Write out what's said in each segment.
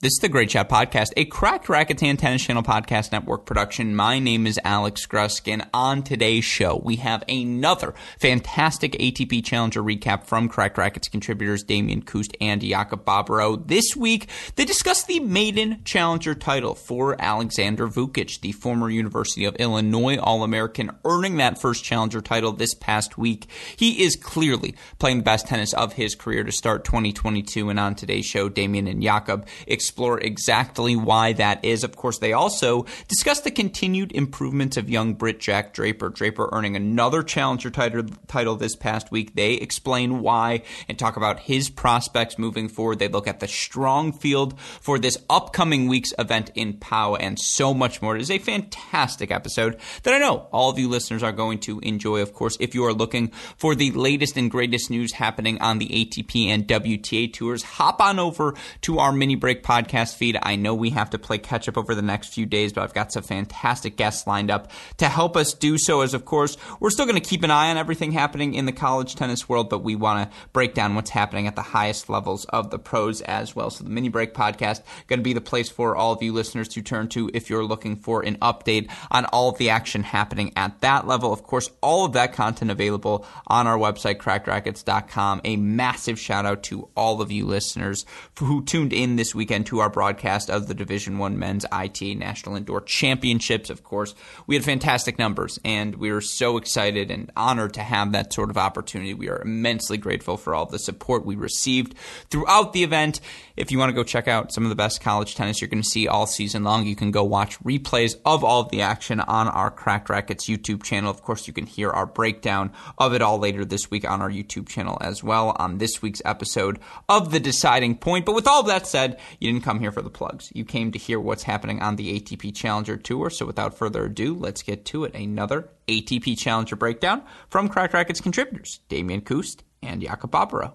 This is the Great Shot Podcast, a Cracked Racquets Tennis Channel Podcast Network production. My name is Alex Gruskin. On today's show, we have another fantastic ATP Challenger recap from Cracked Racquets contributors Damian Kust and Jakub Bobrow. This week, they discuss the maiden Challenger title for Alexander Vukic, the former University of Illinois All-American, earning that first Challenger title this past week. He is clearly playing the best tennis of his career to start 2022, and on today's show, Damian and Jakub explore exactly why that is. Of course, they also discuss the continued improvements of young Brit Jack Draper. Draper earning another challenger title, title this past week. They explain why and talk about his prospects moving forward. They look at the strong field for this upcoming week's event in Pau and so much more. It is a fantastic episode that I know all of you listeners are going to enjoy. Of course, if you are looking for the latest and greatest news happening on the ATP and WTA tours, hop on over to our mini break podcast podcast feed. I know we have to play catch up over the next few days, but I've got some fantastic guests lined up to help us do so. As of course, we're still going to keep an eye on everything happening in the college tennis world, but we want to break down what's happening at the highest levels of the pros as well. So the mini break podcast going to be the place for all of you listeners to turn to if you're looking for an update on all of the action happening at that level. Of course, all of that content available on our website, crackedracquets.com. A massive shout out to all of you listeners who tuned in this weekend to our broadcast of the Division One Men's ITA National Indoor Championships. Of course, we had fantastic numbers, and we were so excited and honored to have that sort of opportunity. We are immensely grateful for all the support we received throughout the event. If you want to go check out some of the best college tennis you're going to see all season long, you can go watch replays of all of the action on our Cracked Racquets YouTube channel. Of course, you can hear our breakdown of it all later this week on our YouTube channel as well on this week's episode of The Deciding Point. But with all that said, you didn't come here for the plugs. You came to hear what's happening on the ATP Challenger Tour. So without further ado, let's get to it. Another ATP Challenger breakdown from Cracked Racquets contributors Damian Kust and Jakub Bobrow.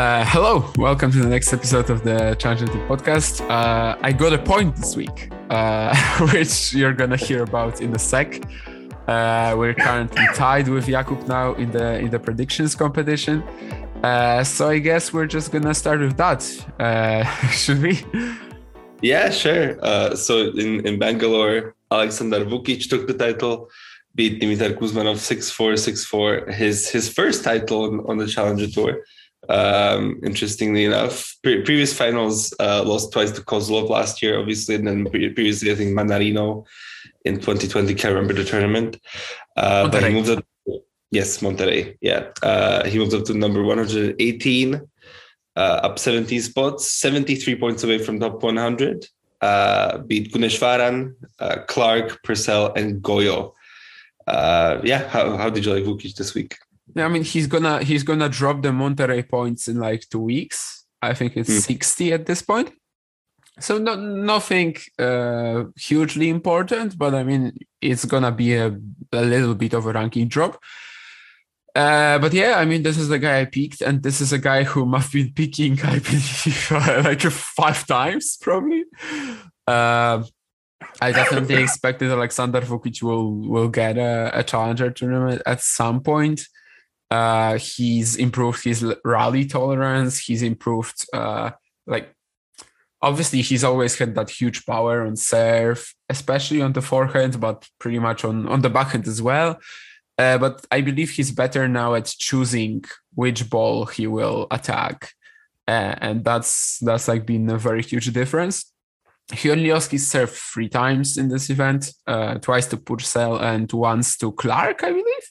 Uh, hello, welcome to the next episode of the Challenger podcast. Uh, I got a point this week, uh, which you're gonna hear about in a sec. Uh, we're currently tied with Jakub now in the in the predictions competition. Uh, so I guess we're just gonna start with that. Uh, should we? Yeah, sure. so in, in Bangalore, Alexander Vukic took the title, beat Dimitar Kuzmanov 6-4, 6-4, his his first title on, on the Challenger Tour. Um, interestingly enough, pre- previous finals uh, lost twice to Kozlov last year, obviously, and then pre- previously I think Mannarino in 2020. Can't remember the tournament, uh, but he moved up. Yes, Monterrey. Yeah, uh, he moved up to number 118, uh, up 17 spots, 73 points away from top 100. Uh, beat Gunneswaran, uh, Clark, Purcell, and Gojo. yeah, how, how did you like Vukic this week? Yeah, I mean he's gonna he's gonna drop the Monterrey points in like two weeks. I think it's mm. 60 at this point. So no, nothing uh, hugely important, but I mean it's gonna be a, a little bit of a ranking drop. Uh, but yeah, I mean this is the guy I picked, and this is a guy whom I've been picking, I believe, like five times probably. Uh, I definitely expected Alexander Vukic will will get a, a challenger tournament at some point Uh, he's improved his rally tolerance. He's improved, uh, like, obviously, he's always had that huge power on serve, especially on the forehand, but pretty much on, on the backhand as well. Uh, but I believe he's better now at choosing which ball he will attack. Uh, and that's that's like been a very huge difference. Chojniowski served three times in this event, uh, twice to Purcell and once to Clark, I believe.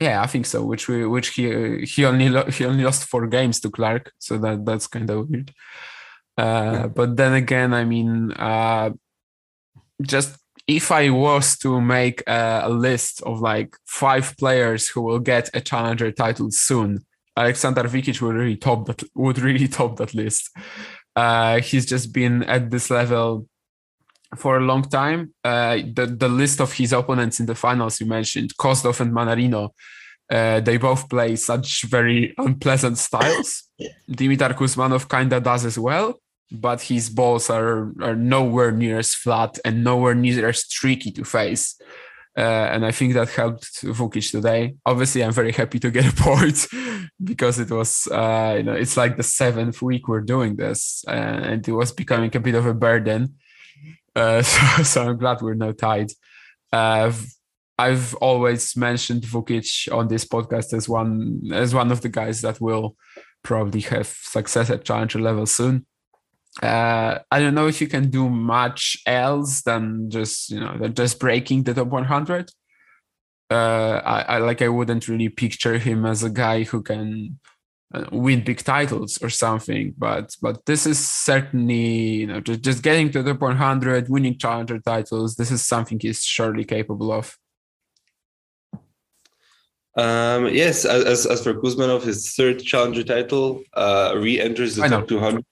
Yeah, I think so. Which we, which he he only lo- he only lost four games to Clark, so that that's kind of weird. Uh, but then again, I mean, uh, just if I was to make a, a, list of like five players who will get a challenger title soon, Alexander Vukic would really top that would really top that list. Uh, he's just been at this level for a long time. Uh, the the list of his opponents in the finals you mentioned, Kozlov and Mannarino, uh, they both play such very unpleasant styles. Dimitar Kuzmanov kinda does as well, but his balls are are nowhere near as flat and nowhere near as tricky to face. Uh, and I think that helped Vukic today. Obviously, I'm very happy to get a point because it was, uh, you know, it's like the seventh week we're doing this, uh, and it was becoming a bit of a burden. Uh, so, so, I'm glad we're now tied. Uh, I've always mentioned Vukic on this podcast as one as one of the guys that will probably have success at challenger level soon uh, I don't know if you can do much else than just you know just breaking the top 100. Uh, I, I like I wouldn't really picture him as a guy who can uh, win big titles or something, but but this is certainly you know just, just getting to the top 100, winning challenger titles. This is something he's surely capable of. Um, yes, as, as for Kuzmanov, his third challenger title uh, re-enters the top 200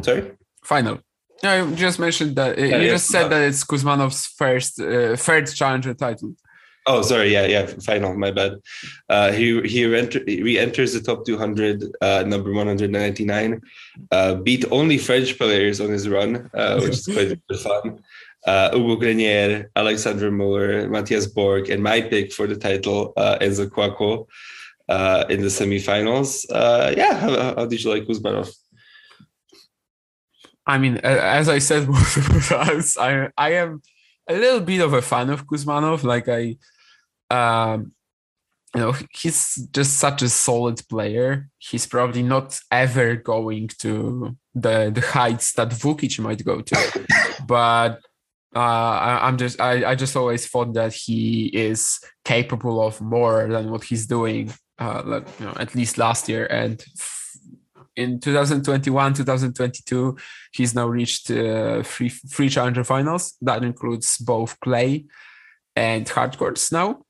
Sorry? Final. No, you just mentioned that. Yeah, you yeah, just said that it's Kuzmanov's first uh, third challenger title. Oh, sorry. Yeah, yeah. Final. My bad. Uh, he he re-enters the top 200, uh, number 199. Uh, beat only French players on his run, uh, which is quite fun. Uh, Hugo Grenier, Alexander Muller, Mathias Bourgue, and my pick for the title, uh, Enzo uh, in the semifinals. Yeah, how, how did you like Kuzmanov? I mean, as I said I I am a little bit of a fan of Kuzmanov. Like I, um, you know, he's just such a solid player. He's probably not ever going to the the heights that Vukic might go to, but uh, I, am just I, I just always thought that he is capable of more than what he's doing. Uh, like, you know, at least last year, and in 2021 2022 he's now reached uh, three three challenger finals that includes both clay and hard courts now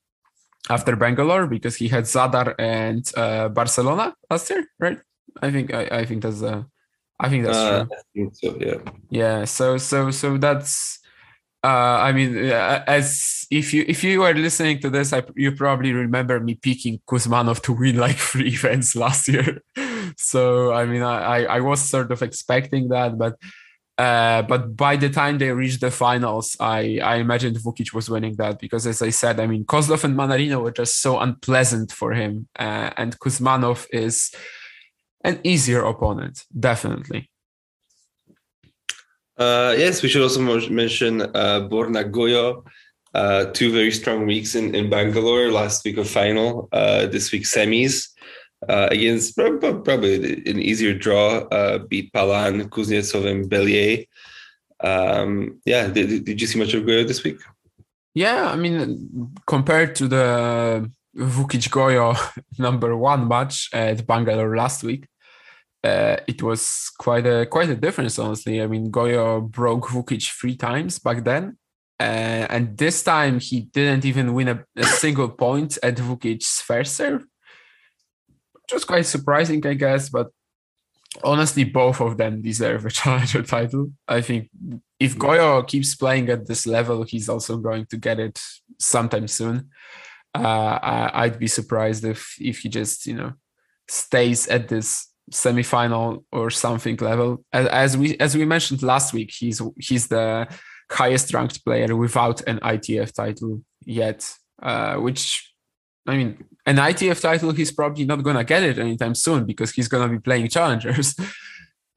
after bangalore because he had zadar and uh, barcelona last year right? I think i, I think that's uh i think that's uh, true. I think so, yeah. Yeah so so so that's uh, I mean, uh, as if you if you were listening to this, I, you probably remember me picking Kuzmanov to win like three events last year. so I mean, I, I was sort of expecting that, but uh, but by the time they reached the finals, I I imagined Vukic was winning that because, as I said, I mean, Kozlov and Mannarino were just so unpleasant for him, uh, and Kuzmanov is an easier opponent, definitely. Uh, yes, we should also mention uh, Borna Gojo. Uh, two very strong weeks in, in Bangalore. Last week of final, uh, this week semis uh, against probably an easier draw. Uh, beat Palan, Kuznetsov, and Bellier. Um, yeah, did, did you see much of Gojo this week? Yeah, I mean, compared to the Vukic Gojo number one match at Bangalore last week, uh, it was quite a quite a difference, honestly. I mean, Gojo broke Vukic three times back then, uh, and this time he didn't even win a, a single point at Vukic's first serve, which was quite surprising, I guess. But honestly, both of them deserve a challenger title. I think if Gojo keeps playing at this level, he's also going to get it sometime soon. Uh, I, I'd be surprised if if he just you know stays at this semifinal or something level. As we as we mentioned last week, he's he's the highest ranked player without an ITF title yet, uh, which I mean an ITF title, he's probably not gonna get it anytime soon because he's gonna be playing challengers.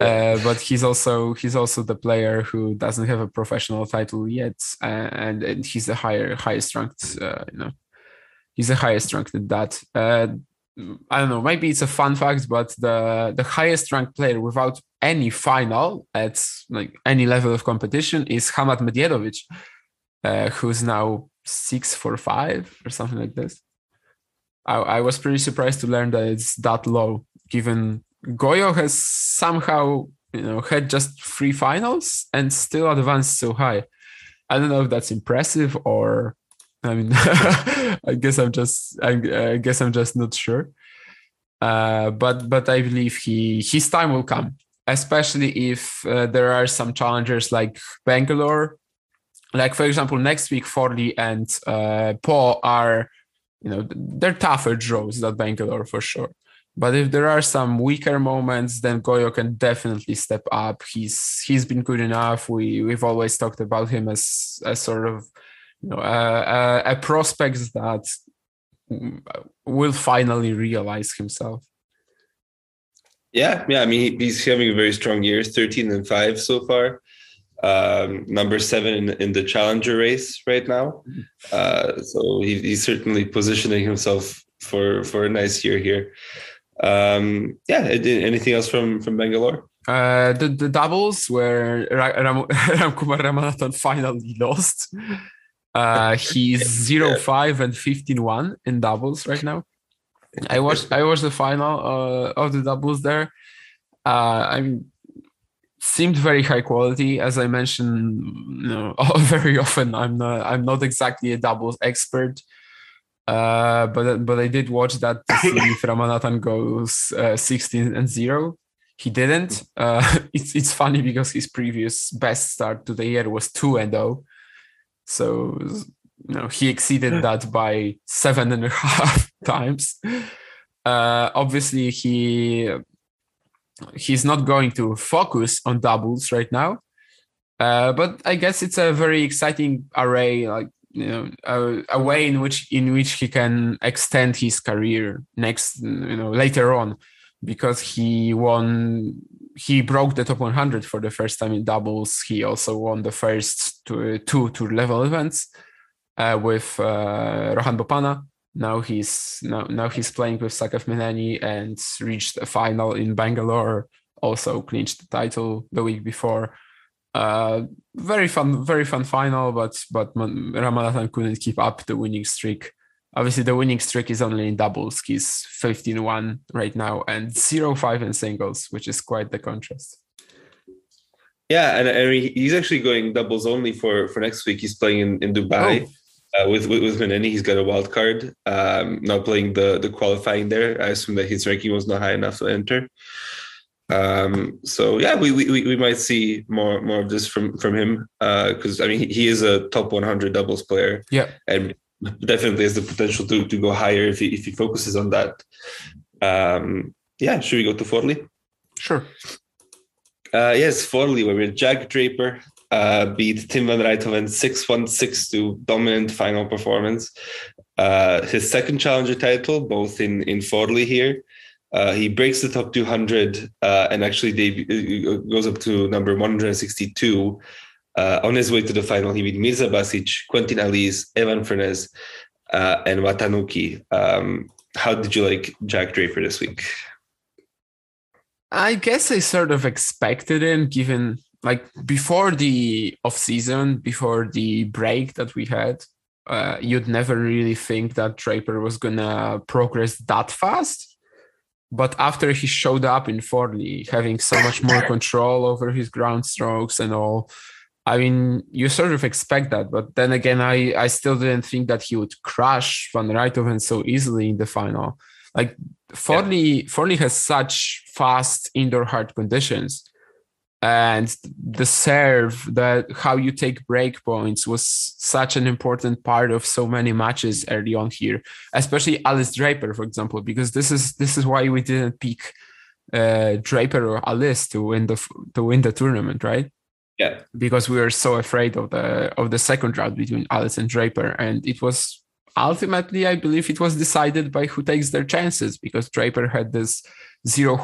Uh, but he's also he's also the player who doesn't have a professional title yet, and, and he's the higher highest ranked. Uh, you know, he's the highest ranked at that. Uh, I don't know. Maybe it's a fun fact, but the the highest ranked player without any final at like any level of competition is Hamad Medjedovic, uh, who's now six for five or something like this. I, I was pretty surprised to learn that it's that low, given Gojo has somehow you know had just three finals and still advanced so high. I don't know if that's impressive or I mean I guess I'm just I, I, guess I'm just not sure. Uh, but but I believe he his time will come, especially if uh, there are some challengers like Bangalore, like for example next week Forli and uh, Paul are you know they're tougher draws than Bangalore for sure. But if there are some weaker moments, then Gojo can definitely step up. He's he's been good enough. We we've always talked about him as a sort of you know a, a, a prospect that mm, will finally realize himself. Yeah, yeah. I mean, he's having a very strong year. Thirteen and five so far. Um, number seven in, in, the challenger race right now. Mm-hmm. Uh, so he, he's certainly positioning himself for for a nice year here. Um, yeah, anything else from from Bangalore? Uh, the the doubles where Ram- Ramkumar Ramanathan finally lost. Uh, he's 0 5 and 15 1 in doubles right now. I watched I watched the final uh, of the doubles there. Uh, I mean, seemed very high quality. As I mentioned, you know, very often I'm not I'm not exactly a doubles expert. Uh, but but I did watch that to see if Ramanathan goes uh, 16 and 0. He didn't. Uh, it's it's funny because his previous best start to the year was 2 and 0. So you know he exceeded that by seven and a half times. Uh, obviously, he he's not going to focus on doubles right now. Uh, but I guess it's a very exciting array. Like you know a, a, way in which in which he can extend his career next you know later on because he won he broke the top 100 for the first time in doubles he also won the first two, two tour level events uh, with uh, Rohan Bopanna now he's now, now he's playing with Saketh Myneni and reached a final in Bangalore also clinched the title the week before uh, very fun, very fun final, but but Ramanathan couldn't keep up the winning streak. Obviously, the winning streak is only in doubles. He's 15-1 right now and 0-5 in singles, which is quite the contrast. Yeah, and, and he's actually going doubles only for for next week. He's playing in, in Dubai. Oh. Uh, with with, with Myneni, he's got a wild card. Um, not playing the the qualifying there. I assume that his ranking was not high enough to enter. Um, so yeah, we, we we might see more more of this from from him because uh, I mean he, he, is a top 100 doubles player. Yeah, and definitely has the potential to to go higher if he if he focuses on that. Um, yeah, should we go to Forli? Sure. Uh, yes, Forli, where we're Jack Draper uh, beat Tim van Rijthoven 6-1, 6-2, dominant final performance. Uh, his second challenger title, both in in Forli here. Uh, he breaks the top 200 uh, and actually uh, goes up to number 162. Uh, on his way to the final, he beat Mirza Basic, Quentin Halys, Evan Furness, uh, and Watanuki. Um, how did you like Jack Draper this week? I guess I sort of expected him, given like before the off season, before the break that we had, uh, you'd never really think that Draper was gonna progress that fast but after he showed up in Forli, having so much more control over his ground strokes and all, I mean, you sort of expect that. But then again, I, I still didn't think that he would crush Van Rijthoven so easily in the final. Like Forli, yeah. Forli has such fast indoor hard conditions and the serve that how you take break points was such an important part of so many matches early on here especially Halys draper for example because this is this is why we didn't pick uh, draper or Halys to win the to win the tournament right? Yeah. Because we were so afraid of the of the second round between Halys and draper and it was ultimately, I believe it was decided by who takes their chances because Draper had this 0,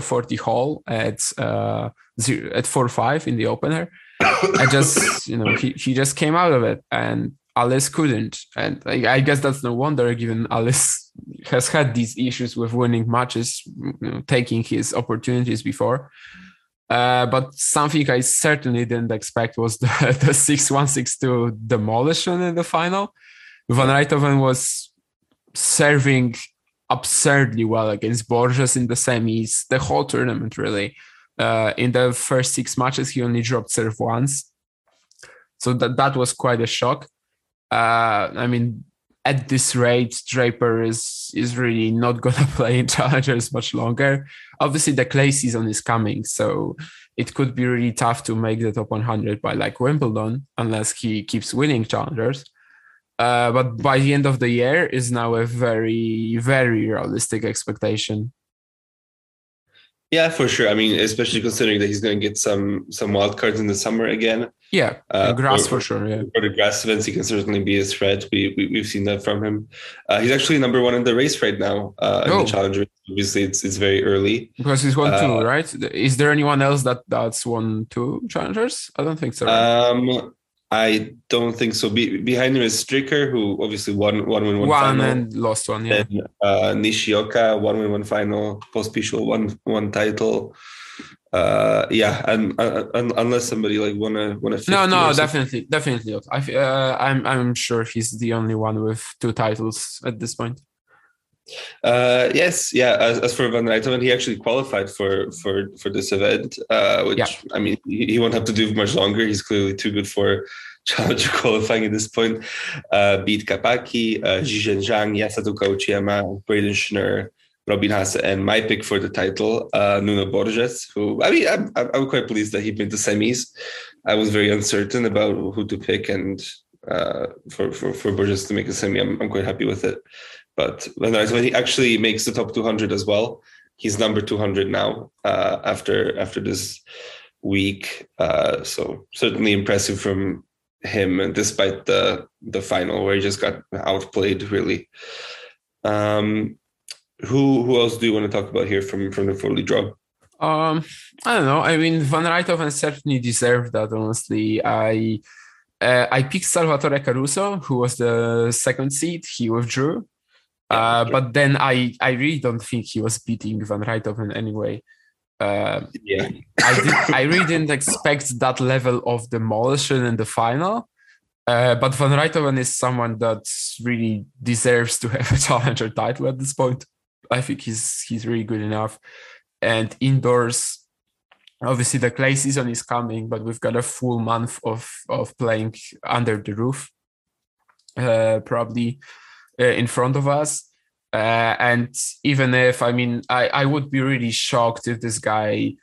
40 hole at uh, zero, at 4 5 in the opener. I just, you know, he, he just came out of it and Halys couldn't. And I, I guess that's no wonder given Halys has had these issues with winning matches, you know, taking his opportunities before. Uh, but something I certainly didn't expect was the, the 6 1 6 2 demolition in the final. Van Rijthoven was serving absurdly well against Borges in the semis, the whole tournament, really. Uh, in the first six matches, he only dropped serve once. So that, that was quite a shock. Uh, I mean, at this rate, Draper is is really not gonna play in challengers much longer. Obviously, the clay season is coming, so it could be really tough to make the top 100 by like Wimbledon unless he keeps winning challengers. Uh, but by the end of the year is now a very very realistic expectation. Yeah, for sure. I mean, especially considering that he's going to get some some wild cards in the summer again. Yeah, uh, grass for, for, sure. Yeah, for the grass events, he can certainly be a threat. We, we have seen that from him. Uh, he's actually number one in the race right now uh, in oh. the challenger. Obviously, it's it's very early because he's won two, uh, right? Is there anyone else that that's won two challengers? I don't think so. Right? Um, I don't think so. Be, behind him is Stricker, who obviously won one win one, one final. and lost one. Yeah. Then uh, Nishioka one win one final. Pospisil one one title. Uh, yeah, and uh, unless somebody like wanna wanna. No, no, definitely, definitely. I uh, I'm I'm sure he's the only one with two titles at this point. Uh, yes, yeah. As, as for Van Rijthoven, he actually qualified for for for this event, uh, which yeah. I mean, he, he, won't have to do much longer. He's clearly too good for challenger qualifying at this point. Uh, beat Kapaki, uh, Zhizhen Zhang, Yasutaka Uchiyama, Braden Schnur, Robin Haase, and my pick for the title, uh, Nuno Borges. Who I mean, I'm, I'm quite pleased that he made the semis. I was very uncertain about who to pick, and uh, for, for for Borges to make a semi, I'm, I'm quite happy with it. But when he actually makes the top 200 as well, he's number 200 now uh, after after this week. Uh, so certainly impressive from him, and despite the the final where he just got outplayed. Really. Um, who who else do you want to talk about here from from the Forli draw? Um, I don't know. I mean, Van Rijthoven certainly deserved that. Honestly, I. Uh, I picked Salvatore Caruso, who was the second seed. He withdrew. Uh, but then I, I really don't think he was beating Van Rijthoven anyway. Uh, yeah, I, did, I really didn't expect that level of demolition in the final. Uh, but Van Rijthoven is someone that really deserves to have a challenger title at this point. I think he's he's really good enough. And indoors, obviously the clay season is coming, but we've got a full month of of playing under the roof. Uh, probably uh, in front of us. Uh, and even if, I mean, I, I would be really shocked if this guy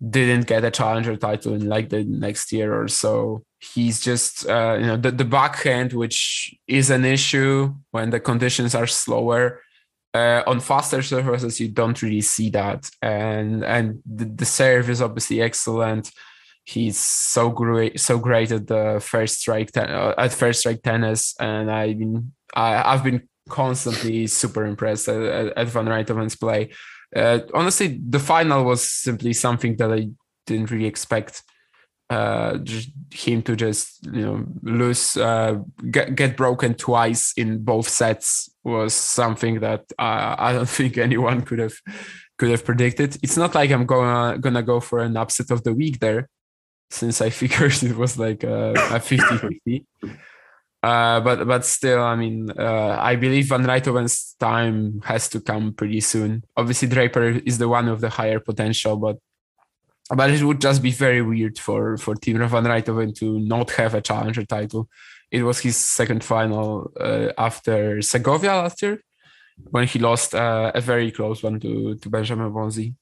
didn't get a challenger title in like the next year or so. He's just, uh, you know, the, the backhand, which is an issue when the conditions are slower. Uh, on faster surfaces, you don't really see that, and and the, the serve is obviously excellent. He's so great, so great at the first strike ten- uh, at first strike tennis, and I mean, I, have been constantly super impressed at, at Van Rijthoven's play. Uh, honestly, the final was simply something that I didn't really expect. Uh, him to just you know lose, uh, get get broken twice in both sets was something that I don't think anyone could have could have predicted. It's not like I'm gonna gonna go for an upset of the week there, since I figured it was like a, a 50-50. Uh, but but still, I mean, uh, I believe Van Rijthoven's time has to come pretty soon. Obviously, Draper is the one with the higher potential, but but it would just be very weird for for Timur Van Rijthoven to not have a challenger title. It was his second final uh, after Segovia last year, when he lost uh, a very close one to to Benjamin Bonzi.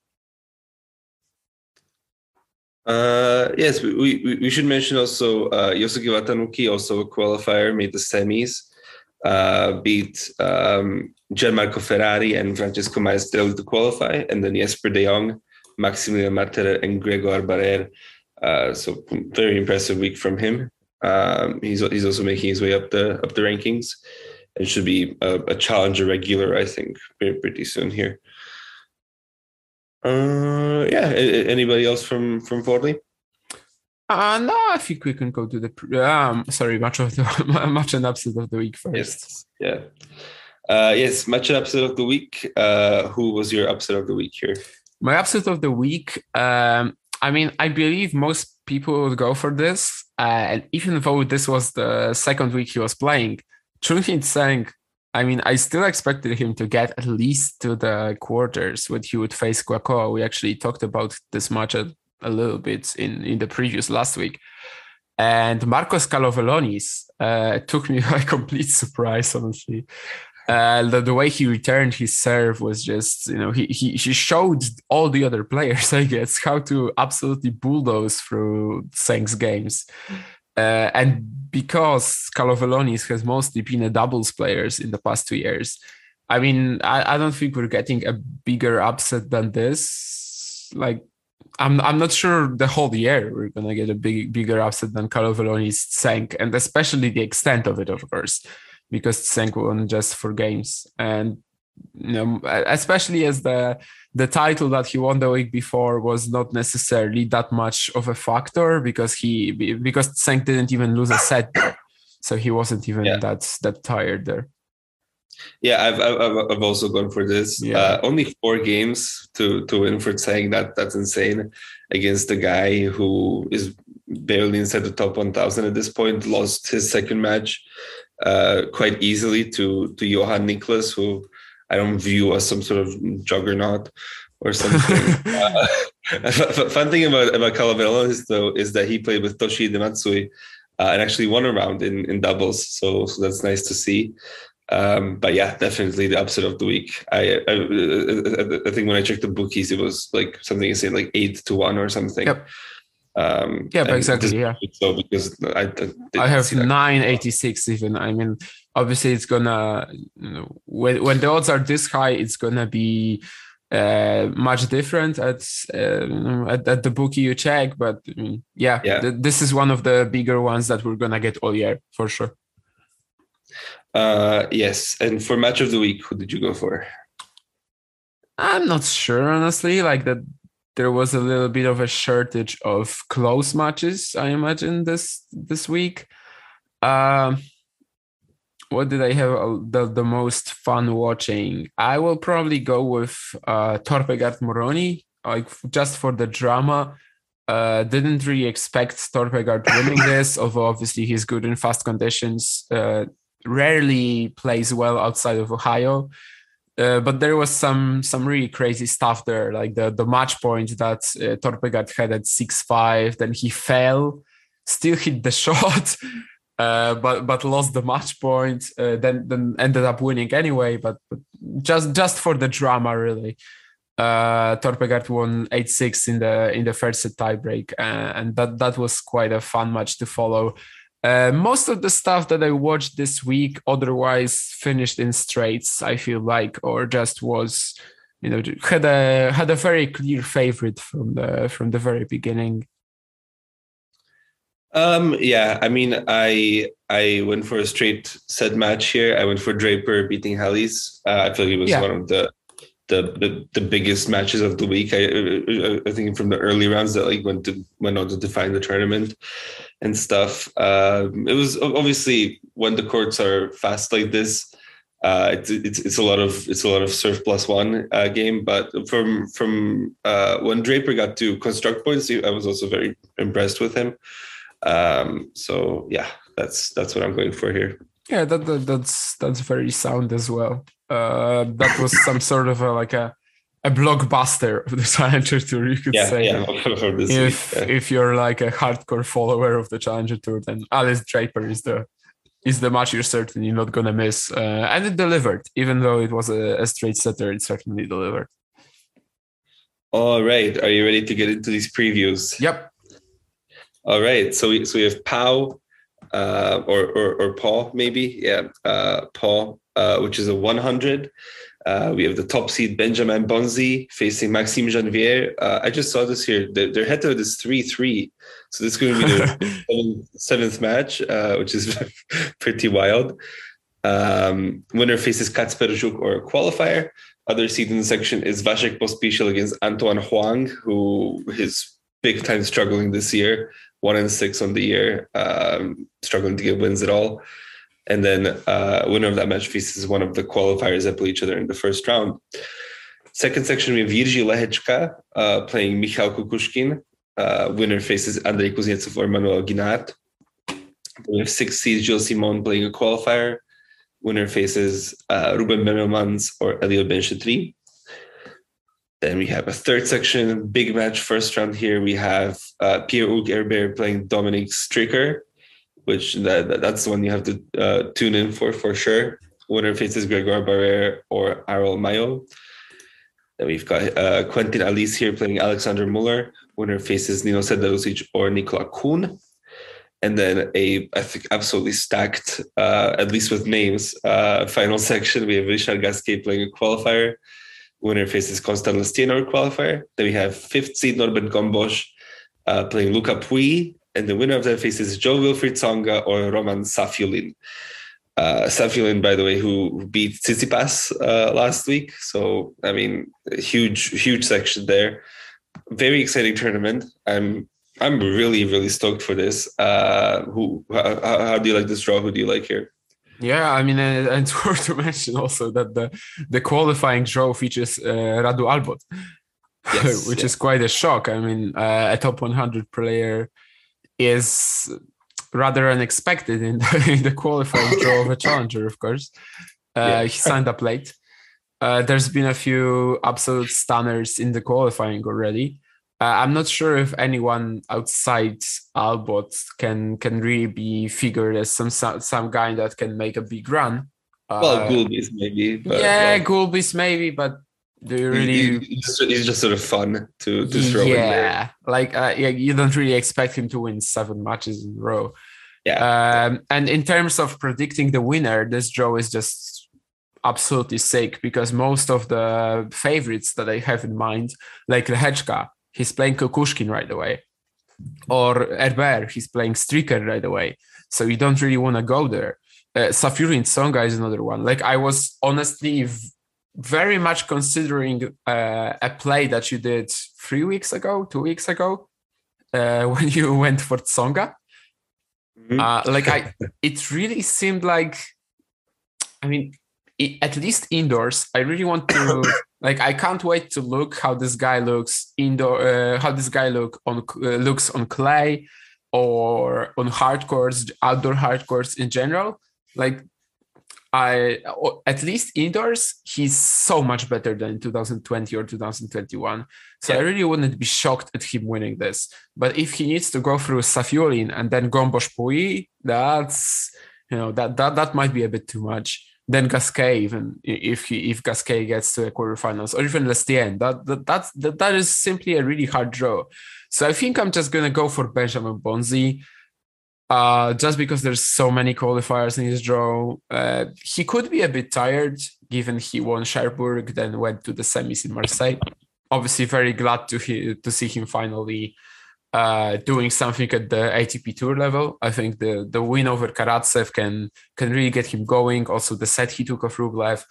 Uh, yes, we, we, we should mention also uh, Yosuke Watanuki, also a qualifier, made the semis, uh, beat um, Gianmarco Ferrari and Francesco Maestrelli to qualify, and then Jesper de Jong, Maximilian Marterer, and Gregoire Barrere. Uh, so very impressive week from him. Um, he's he's also making his way up the up the rankings, and should be a, a challenger regular, I think, pretty soon here. Uh, yeah. Anybody else from from Forli? Uh, no, I think we can go to the um, sorry match of the match and upset of the week first. Yes, yeah, uh, yes, match and upset of the week. Uh, who was your upset of the week here? My upset of the week. Um, I mean, I believe most people would go for this, uh, and even though this was the second week he was playing, Chun-hsin Tseng I mean, I still expected him to get at least to the quarters when he would face Guaco. We actually talked about this match a, a, little bit in, in the previous last week. And Markos Kalovelonis uh, took me by complete surprise, honestly. Uh, the, the way he returned his serve was just, you know, he, he, he showed all the other players, I guess, how to absolutely bulldoze through Tseng's games. Uh, and because Kalovelonis has mostly been a doubles players in the past two years, I mean, I, I don't think we're getting a bigger upset than this. Like, I'm I'm not sure the whole year we're gonna get a big bigger upset than Kalovelonis Tseng, and especially the extent of it, of course, because Tseng won just for games, and you know, especially as the the title that he won the week before was not necessarily that much of a factor because he because Tseng didn't even lose a set, so he wasn't even yeah. that that tired there. Yeah, I've I've, I've also gone for this. Yeah. Uh, only four games to to win for Tseng. That that's insane against a guy who is barely inside the top 1000 at this point. Lost his second match uh, quite easily to to Johan Nikles, who I don't view as some sort of juggernaut or something. uh, fun thing about about Calaveras though is that he played with Toshihide Matsui uh, and actually won a round in, in doubles. So, so that's nice to see. Um, but yeah, definitely the upset of the week. I, I, I think when I checked the bookies, it was like something saying like eight to one or something. Yep. Um, yeah, exactly. Yeah. So because I, I, I have nine eighty six even. I mean, obviously it's gonna you know, when when the odds are this high, it's gonna be uh, much different at, uh, at, at the bookie you check. But um, yeah, yeah. Th- this is one of the bigger ones that we're gonna get all year for sure. Uh, yes, and for match of the week, who did you go for? I'm not sure honestly. Like that, there was a little bit of a shortage of close matches. I imagine this this week. Um, what did I have uh, the, the most fun watching? I will probably go with uh, Torpegaard Moroni, like just for the drama. Uh, didn't really expect Torpegaard winning this, although obviously he's good in fast conditions. Uh, rarely plays well outside of Ohio. Uh, but there was some some really crazy stuff there, like the the match point that uh, Torpegaard had at six five. Then he fell, still hit the shot, uh, but but lost the match point. Uh, then then ended up winning anyway. But, but just just for the drama, really. Uh, Torpegaard won eight six in the in the first set tiebreak, uh, and that that was quite a fun match to follow. Uh, most of the stuff that I watched this week otherwise finished in straights. I feel like, or just was, you know, had a had a very clear favorite from the from the very beginning. Um, yeah, I mean, I I went for a straight set match here. I went for Draper beating Halys. Uh, I feel like it was yeah. one of the, the the the biggest matches of the week. I I think from the early rounds that like went to went on to define the tournament and stuff. Um, it was obviously when the courts are fast like this. Uh, it's, it's it's a lot of it's a lot of serve plus one uh, game, but from from uh, when Draper got to construct points, I was also very impressed with him. Um, so yeah, that's that's what I'm going for here. Yeah, that, that that's that's very sound as well. Uh, that was some sort of a, like a a blockbuster of the Challenger Tour, you could yeah, say. Yeah, if yeah. if you're like a hardcore follower of the Challenger Tour, then Halys Draper is the is the match you're certainly not gonna miss. Uh, and it delivered, even though it was a, a straight setter, it certainly delivered. All right, are you ready to get into these previews? Yep. All right. So we so we have Pau, uh, or, or or Paul maybe, yeah, uh, Paul, uh, which is a 100. Uh, we have the top seed Benjamin Bonzi facing Maxime Janvier. Uh, I just saw this here. Their, their head to head is 3 3. So this is going to be the seventh, seventh match, uh, which is pretty wild. Um, winner faces Kacper Żuk or qualifier. Other seed in the section is Vasek Pospisil against Antoine Hoang, who is big time struggling this year, one and six on the year, um, struggling to get wins at all. And then uh, winner of that match faces one of the qualifiers that play each other in the first round. Second section, we have Jiří Lehečka uh, playing Mikhail Kukushkin. Uh, winner faces Andrei Kuznetsov or Manuel Guinard. We have six seeds, Gilles Simon playing a qualifier. Winner faces uh, Ruben Bemelmans or Elliot Benchetrit. Then we have a third section, big match, first round here. We have uh, Pierre-Hugues Herbert playing Dominic Stricker, which that, that's the one you have to uh, tune in for for sure. Winner faces Gregoire Barrere or Harold Mayot. Then we've got uh, Quentin Halys here playing Alexander Muller. Winner faces Nino Serdarusic or Nicola Kuhn. And then a, I think, absolutely stacked, uh, at least with names, uh, final section. We have Richard Gasquet playing a qualifier. Winner faces Constant Lestienne qualifier. Then we have fifth seed Norbert Gombos uh, playing Lucas Pouille, And the winner of that faces Jo-Wilfried Tsonga or Roman Safiullin. Uh, Safiullin, by the way, who beat Tsitsipas uh, last week. So, I mean, huge, huge section there. Very exciting tournament. I'm I'm really, really stoked for this. Uh, who? How, how do you like this draw? Who do you like here? Yeah, I mean, and, and it's worth to mention also that the the qualifying draw features uh, Radu Albot, yes, which is quite a shock. I mean, uh, a top 100 player is rather unexpected in the, in the qualifying draw of a challenger. Of course, uh, yeah. he signed up late. Uh, there's been a few absolute stunners in the qualifying already. Uh, I'm not sure if anyone outside Albot can can really be figured as some some guy that can make a big run. Well, uh, Gulbis maybe. But, yeah, well, Gulbis maybe, but do you really? He's just, sort of fun to to throw yeah, in there. like uh, yeah, you don't really expect him to win seven matches in a row. Yeah. Um, and in terms of predicting the winner, this draw is just absolutely sick because most of the favorites that I have in mind, like the Lehečka, he's playing Kukushkin right away. Or Herbert, he's playing Stricker right away. So you don't really want to go there. Uh, Safiullin Tsonga is another one. Like I was honestly v- very much considering uh, a play that you did three weeks ago, two weeks ago, uh, when you went for Tsonga. Mm-hmm. Uh, like I, it really seemed like, I mean, at least indoors, I really want to like I can't wait to look how this guy looks indoor, uh, how this guy look on uh, looks on clay or on hard courts, outdoor hard courts in general. Like I at least indoors, he's so much better than 2020 or 2021. So yeah. I really wouldn't be shocked at him winning this. But if he needs to go through Safiullin and then Gombos Pouille, that's you know that that that might be a bit too much then Gasquet, even if he, if Gasquet gets to the quarterfinals, or even Lestienne, that, that that's that, that is simply a really hard draw. So I think I'm just gonna go for Benjamin Bonzi, uh, just because there's so many qualifiers in his draw. Uh, he could be a bit tired, given he won Cherbourg, then went to the semis in Marseille. Obviously, very glad to he, to see him finally uh, doing something at the ATP Tour level. I think the the win over Karatsev can can really get him going. Also, the set he took of Rublev.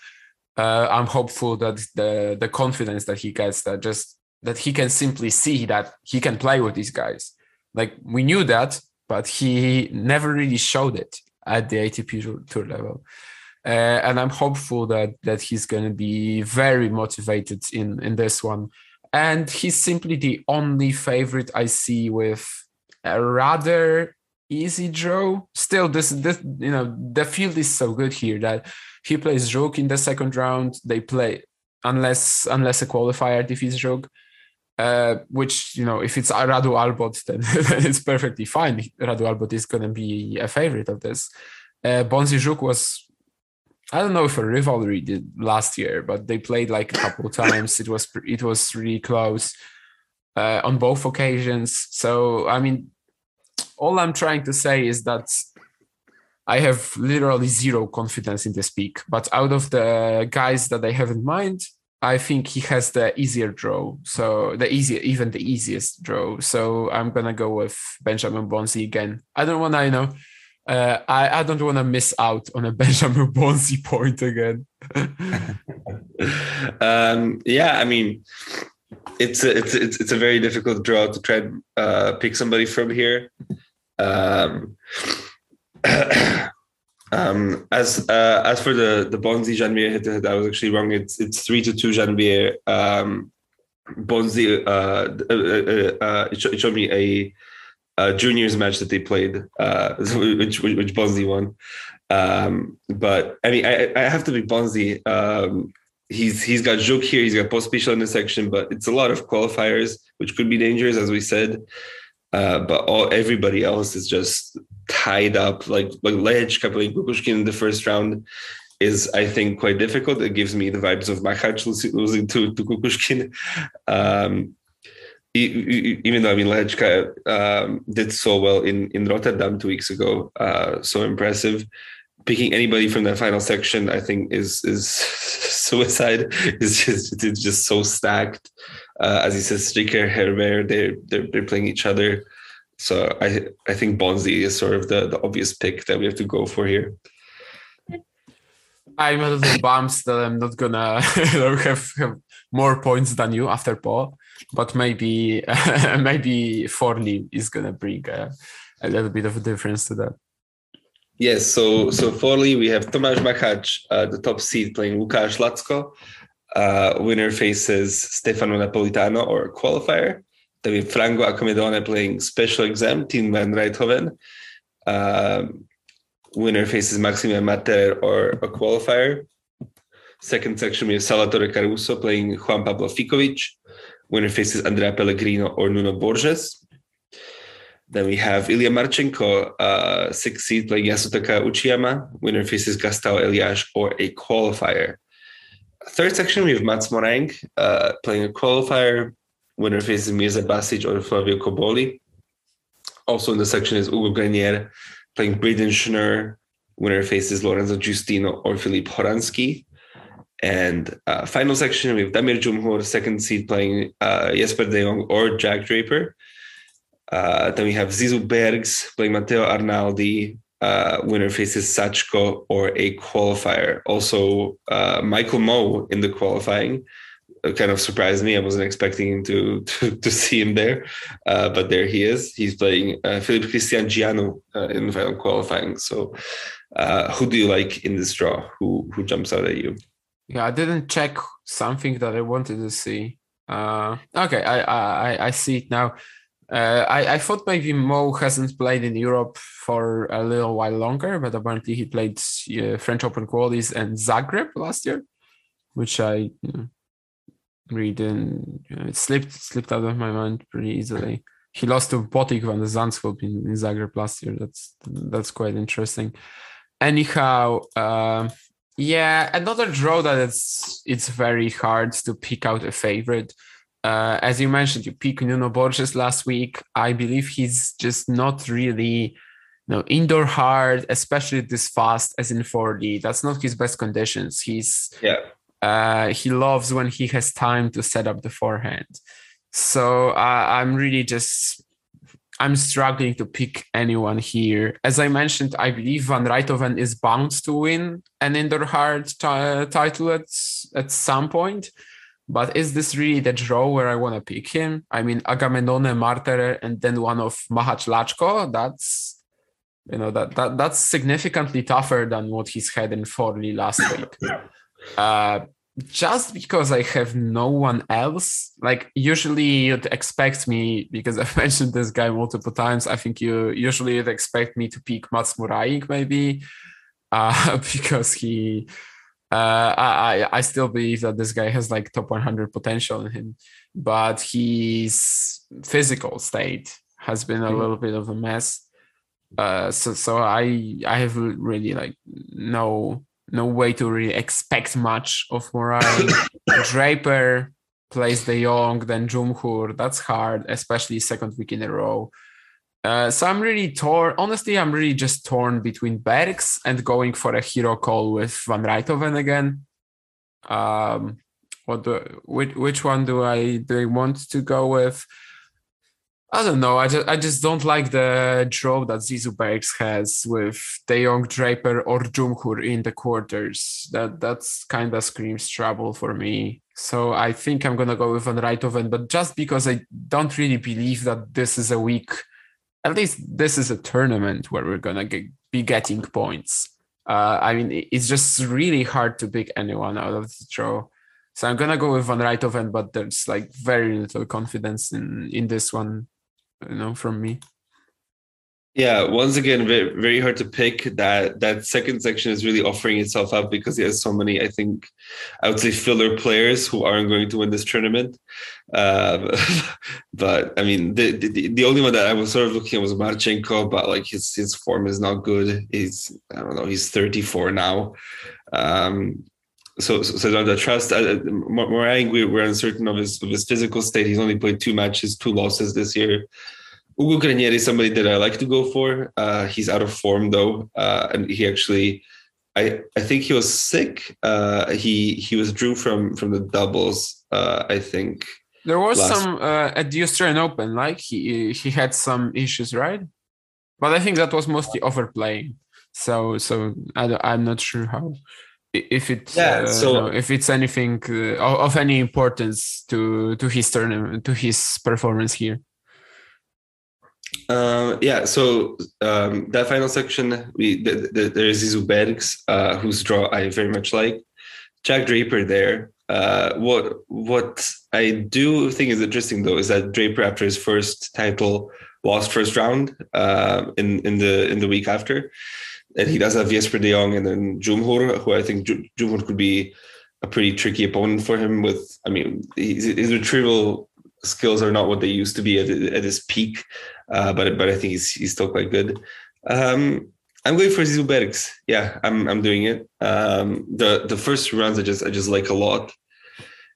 Uh, I'm hopeful that the the confidence that he gets, that just that he can simply see that he can play with these guys. Like we knew that, but he never really showed it at the ATP Tour level. Uh, and I'm hopeful that that he's going to be very motivated in in this one and he's simply the only favorite I see with a rather easy draw. Still, this this you know the field is so good here that he plays Żuk in the second round. They play unless unless a qualifier defeats Żuk. Uh, which you know, if it's Radu Albot, then, then it's perfectly fine. Radu Albot is going to be a favorite of this. Uh, Bonzi Żuk was I don't know if a rivalry did last year, but they played like a couple times. It was it was really close uh, on both occasions. So I mean, all I'm trying to say is that I have literally zero confidence in this pick. But out of the guys that I have in mind, I think he has the easier draw. So the easier, even the easiest draw. So I'm gonna go with Benjamin Bonzi again. I don't want to, you know uh, I, I don't want to miss out on a Benjamin Bonzi point again. um, yeah, I mean, it's a, it's it's it's a very difficult draw to try and uh, pick somebody from here. Um, um, as uh, as for the the Bonzi Janvier hit to hit, I was actually wrong. It's it's three to two Janvier. Um, Bonzi uh, uh, uh, it, showed me a, a, juniors match that they played, uh, which which Bonzi won. Um, but I mean, I, I have to be Bonzi. Um, he's he's got Joke here, he's got Pospisil in the section, but it's a lot of qualifiers, which could be dangerous, as we said. Uh, but all everybody else is just tied up. Like like Lehečka playing Kukushkin in the first round is, I think, quite difficult. It gives me the vibes of Machac losing to, to Kukushkin. Um, even though I mean Lehečka um, did so well in in Rotterdam two weeks ago, uh, so impressive picking anybody from that final section, I think, is is suicide. It's just it's just so stacked. Uh, as he says, Stricker, Herbert, they're, they're they're playing each other. So I I think Bonzi is sort of the, the obvious pick that we have to go for here. I'm a little bummed that I'm not gonna have, have more points than you after Pau, but maybe maybe Forlì is gonna bring a, a little bit of a difference to that. Yes, so so Forlì, we have Tomasz Machac, uh, the top seed, playing Lukáš Lacko. Uh, winner faces Stefano Napolitano or qualifier. Then we have Franco Agamenone playing special exempt, Tim Van Rijthoven. Um, winner faces Maximilian Marterer or a qualifier. Second section, we have Salvatore Caruso playing Juan Pablo Ficovich. Winner faces Andrea Pellegrino or Nuno Borges. Then we have Ilya Marchenko, uh, six seed playing Yasutaka Uchiyama. Winner faces Gastão Elias or a qualifier. Third section, we have Mats Moraing uh, playing a qualifier. Winner faces Mirza Basic or Flavio Cobolli. Also in the section is Hugo Grenier playing Braden Schnur. Winner faces Lorenzo Giustino or Filip Horanský. And uh, final section, we have Damir Dzumhur, second seed playing uh, Jesper de Jong or Jack Draper. Uh, then we have Zizou Bergs playing Matteo Arnaldi. Uh, winner faces Sachko or a qualifier. Also, uh, Michael Mmoh in the qualifying kind of surprised me. I wasn't expecting to to, to see him there, uh, but there he is. He's playing uh, Filip Cristian Jianu uh, in the final qualifying. So, who do you like in this draw? Who who jumps out at you? Yeah, I didn't check something that I wanted to see. okay, I, I I see it now. Uh, I, I thought maybe Mmoh hasn't played in Europe for a little while longer, but apparently he played uh, French Open qualities and Zagreb last year, which I you know, really didn't. It slipped slipped out of my mind pretty easily. He lost to Botic van de Zandschulp in, in Zagreb last year. That's that's quite interesting. Anyhow, uh, yeah, another draw that it's it's very hard to pick out a favorite uh, as you mentioned, you picked Nuno Borges last week. I believe he's just not really, you know, indoor hard, especially this fast as in Forlì. That's not his best conditions. He's yeah. Uh, he loves when he has time to set up the forehand. So uh, I'm really just I'm struggling to pick anyone here. As I mentioned, I believe Van Rijthoven is bound to win an indoor hard t- title at at some point. But is this really the draw where I want to pick him? I mean, Agamenone, Marterer, and then one of Machac Lacko, that's you know that, that that's significantly tougher than what he's had in Forlì last week. Uh, just because I have no one else, like usually you'd expect me because I've mentioned this guy multiple times. I think you usually you'd expect me to pick Mats Moraing maybe, uh, because he uh, I I still believe that this guy has like top 100 potential in him, but his physical state has been a hmm. little bit of a mess. Uh, so so I I have really like no no way to really expect much of Moraing. Draper plays De Jong, then Dzumhur. That's hard, especially second week in a row. Uh, so I'm really torn. Honestly, I'm really just torn between Bergs and going for a hero call with Van Rijthoven again. Um, what do, which which one do I do I want to go with? I don't know. I just I just don't like the draw that Zizou Bergs has with De Jong, Draper, or Dzumhur in the quarters. That that's kind of screams trouble for me. So I think I'm gonna go with Van Rijthoven, but just because I don't really believe that this is a week, at least this is a tournament where we're gonna get, be getting points. Uh, I mean, it's just really hard to pick anyone out of the draw. So I'm gonna go with Van Rijthoven, but there's like very little confidence in in this one you know, from me. Yeah, once again, very, very hard to pick. That that second section is really offering itself up because he has so many, I think, I would say filler players who aren't going to win this tournament. Uh, but I mean, the, the, the only one that I was sort of looking at was Marchenko, but like his his form is not good. He's I don't know, he's 34 now. Um, so, so, the trust. Uh, Moraing, we we're uncertain of his of his physical state. He's only played two matches, two losses this year. Hugo Grenier is somebody that I like to go for. Uh, he's out of form though, uh, and he actually, I I think he was sick. Uh, he he withdrew from from the doubles. Uh, I think there was some uh, at the Australian Open. Like he he had some issues, right? But I think that was mostly overplaying. So so I, I'm not sure how if it's yeah, uh, so if it's anything uh, of any importance to to his tournament to his performance here. Uh, yeah, so um, that final section, we the, the, there is Zizou Bergs, uh, whose draw I very much like. Jack Draper there. Uh, what what I do think is interesting though is that Draper, after his first title, lost first round uh, in in the in the week after and he does have Jesper de Jong and then Dzumhur, who I think Dzumhur could be a pretty tricky opponent for him. With, I mean, his, his retrieval skills are not what they used to be at, at his peak, uh, but but I think he's he's still quite good. Um, I'm going for Zizou. Yeah, I'm I'm doing it. Um, the the first runs I just I just like a lot,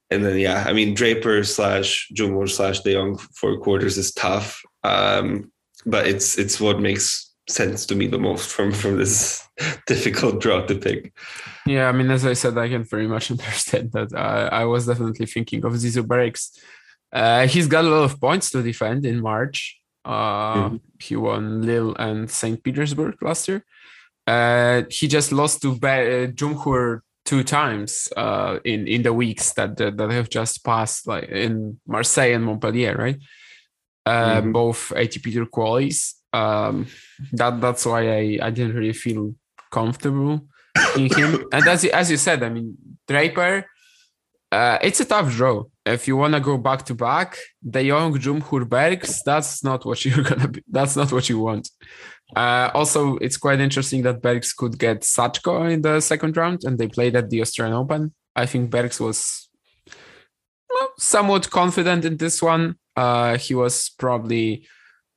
and then yeah, I mean Draper slash Dzumhur slash De Jong for quarters is tough, um, but it's it's what makes sense to me the most from from this difficult draw to pick. Yeah, I mean, as I said, I can very much understand that. I, I was definitely thinking of Zizou Bergs. Uh, he's got a lot of points to defend in March. Uh, mm-hmm. He won Lille and St. Petersburg last year. Uh, he just lost to Be- uh, Dzumhur two times uh, in in the weeks that, that, that have just passed, like in Marseille and Montpellier, right? Mm-hmm. Both ATP Tour qualies um, that that's why I, I didn't really feel comfortable in him. and as as you said, I mean Draper, uh, it's a tough draw. If you want to go back to back, De Jong Dzumhur Bergs, that's not what you're gonna be. That's not what you want. Uh, also, it's quite interesting that Bergs could get Sachko in the second round, and they played at the Australian Open. I think Bergs was well, somewhat confident in this one. Uh, he was probably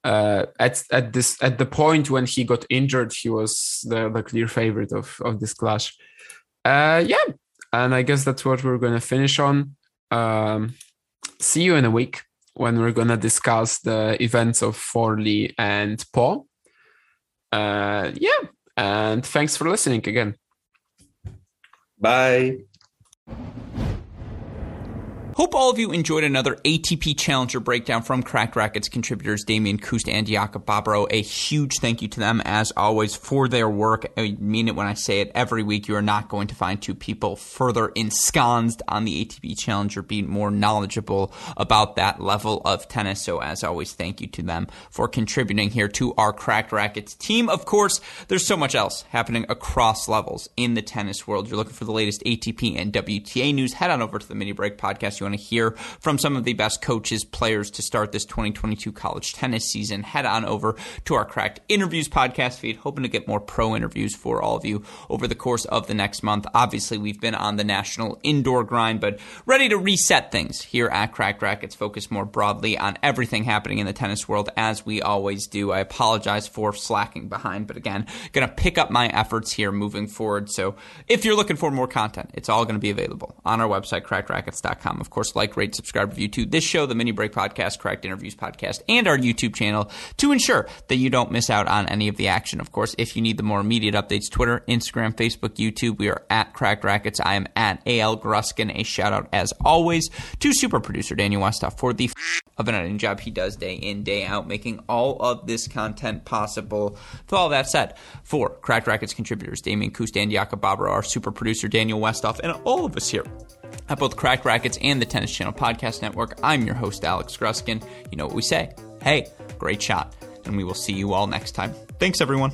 uh, at at this at the point when he got injured, he was the, the clear favorite of of this clash. Uh, yeah, and I guess that's what we're gonna finish on. Um, see you in a week when we're gonna discuss the events of Forli and Pau. Uh, yeah, and thanks for listening again. Bye. Hope all of you enjoyed another ATP Challenger breakdown from Cracked Racquets contributors Damian Kust and Jakob Bobrow. A huge thank you to them, as always, for their work. I mean it when I say it every week. You are not going to find two people further ensconced on the ATP Challenger being more knowledgeable about that level of tennis. So, as always, thank you to them for contributing here to our Cracked Racquets team. Of course, there's so much else happening across levels in the tennis world. You're looking for the latest ATP and WTA news. Head on over to the Mini Break podcast. You want to hear from some of the best coaches, players to start this 2022 college tennis season, head on over to our Cracked Interviews podcast feed, hoping to get more pro interviews for all of you over the course of the next month. Obviously, we've been on the national indoor grind, but ready to reset things here at Cracked Racquets, focus more broadly on everything happening in the tennis world as we always do. I apologize for slacking behind, but again, going to pick up my efforts here moving forward. So if you're looking for more content, it's all going to be available on our website, crackedracquets.com. Of course, course, like, rate, subscribe, review to this show, the Mini Break Podcast, Cracked Interviews Podcast, and our YouTube channel to ensure that you don't miss out on any of the action. Of course, if you need the more immediate updates, Twitter, Instagram, Facebook, YouTube, we are at Cracked Racquets. I am at AL Gruskin. A shout out, as always, to super producer Daniel Westoff for the f- of an editing job he does day in, day out, making all of this content possible. With all that said, for Cracked Racquets contributors, Damian Kust and Jakob Bobrow, our super producer Daniel Westoff, and all of us here at both Cracked Racquets and the Tennis Channel Podcast Network, I'm your host, Alex Gruskin. You know what we say. Hey, great shot. And we will see you all next time. Thanks, everyone.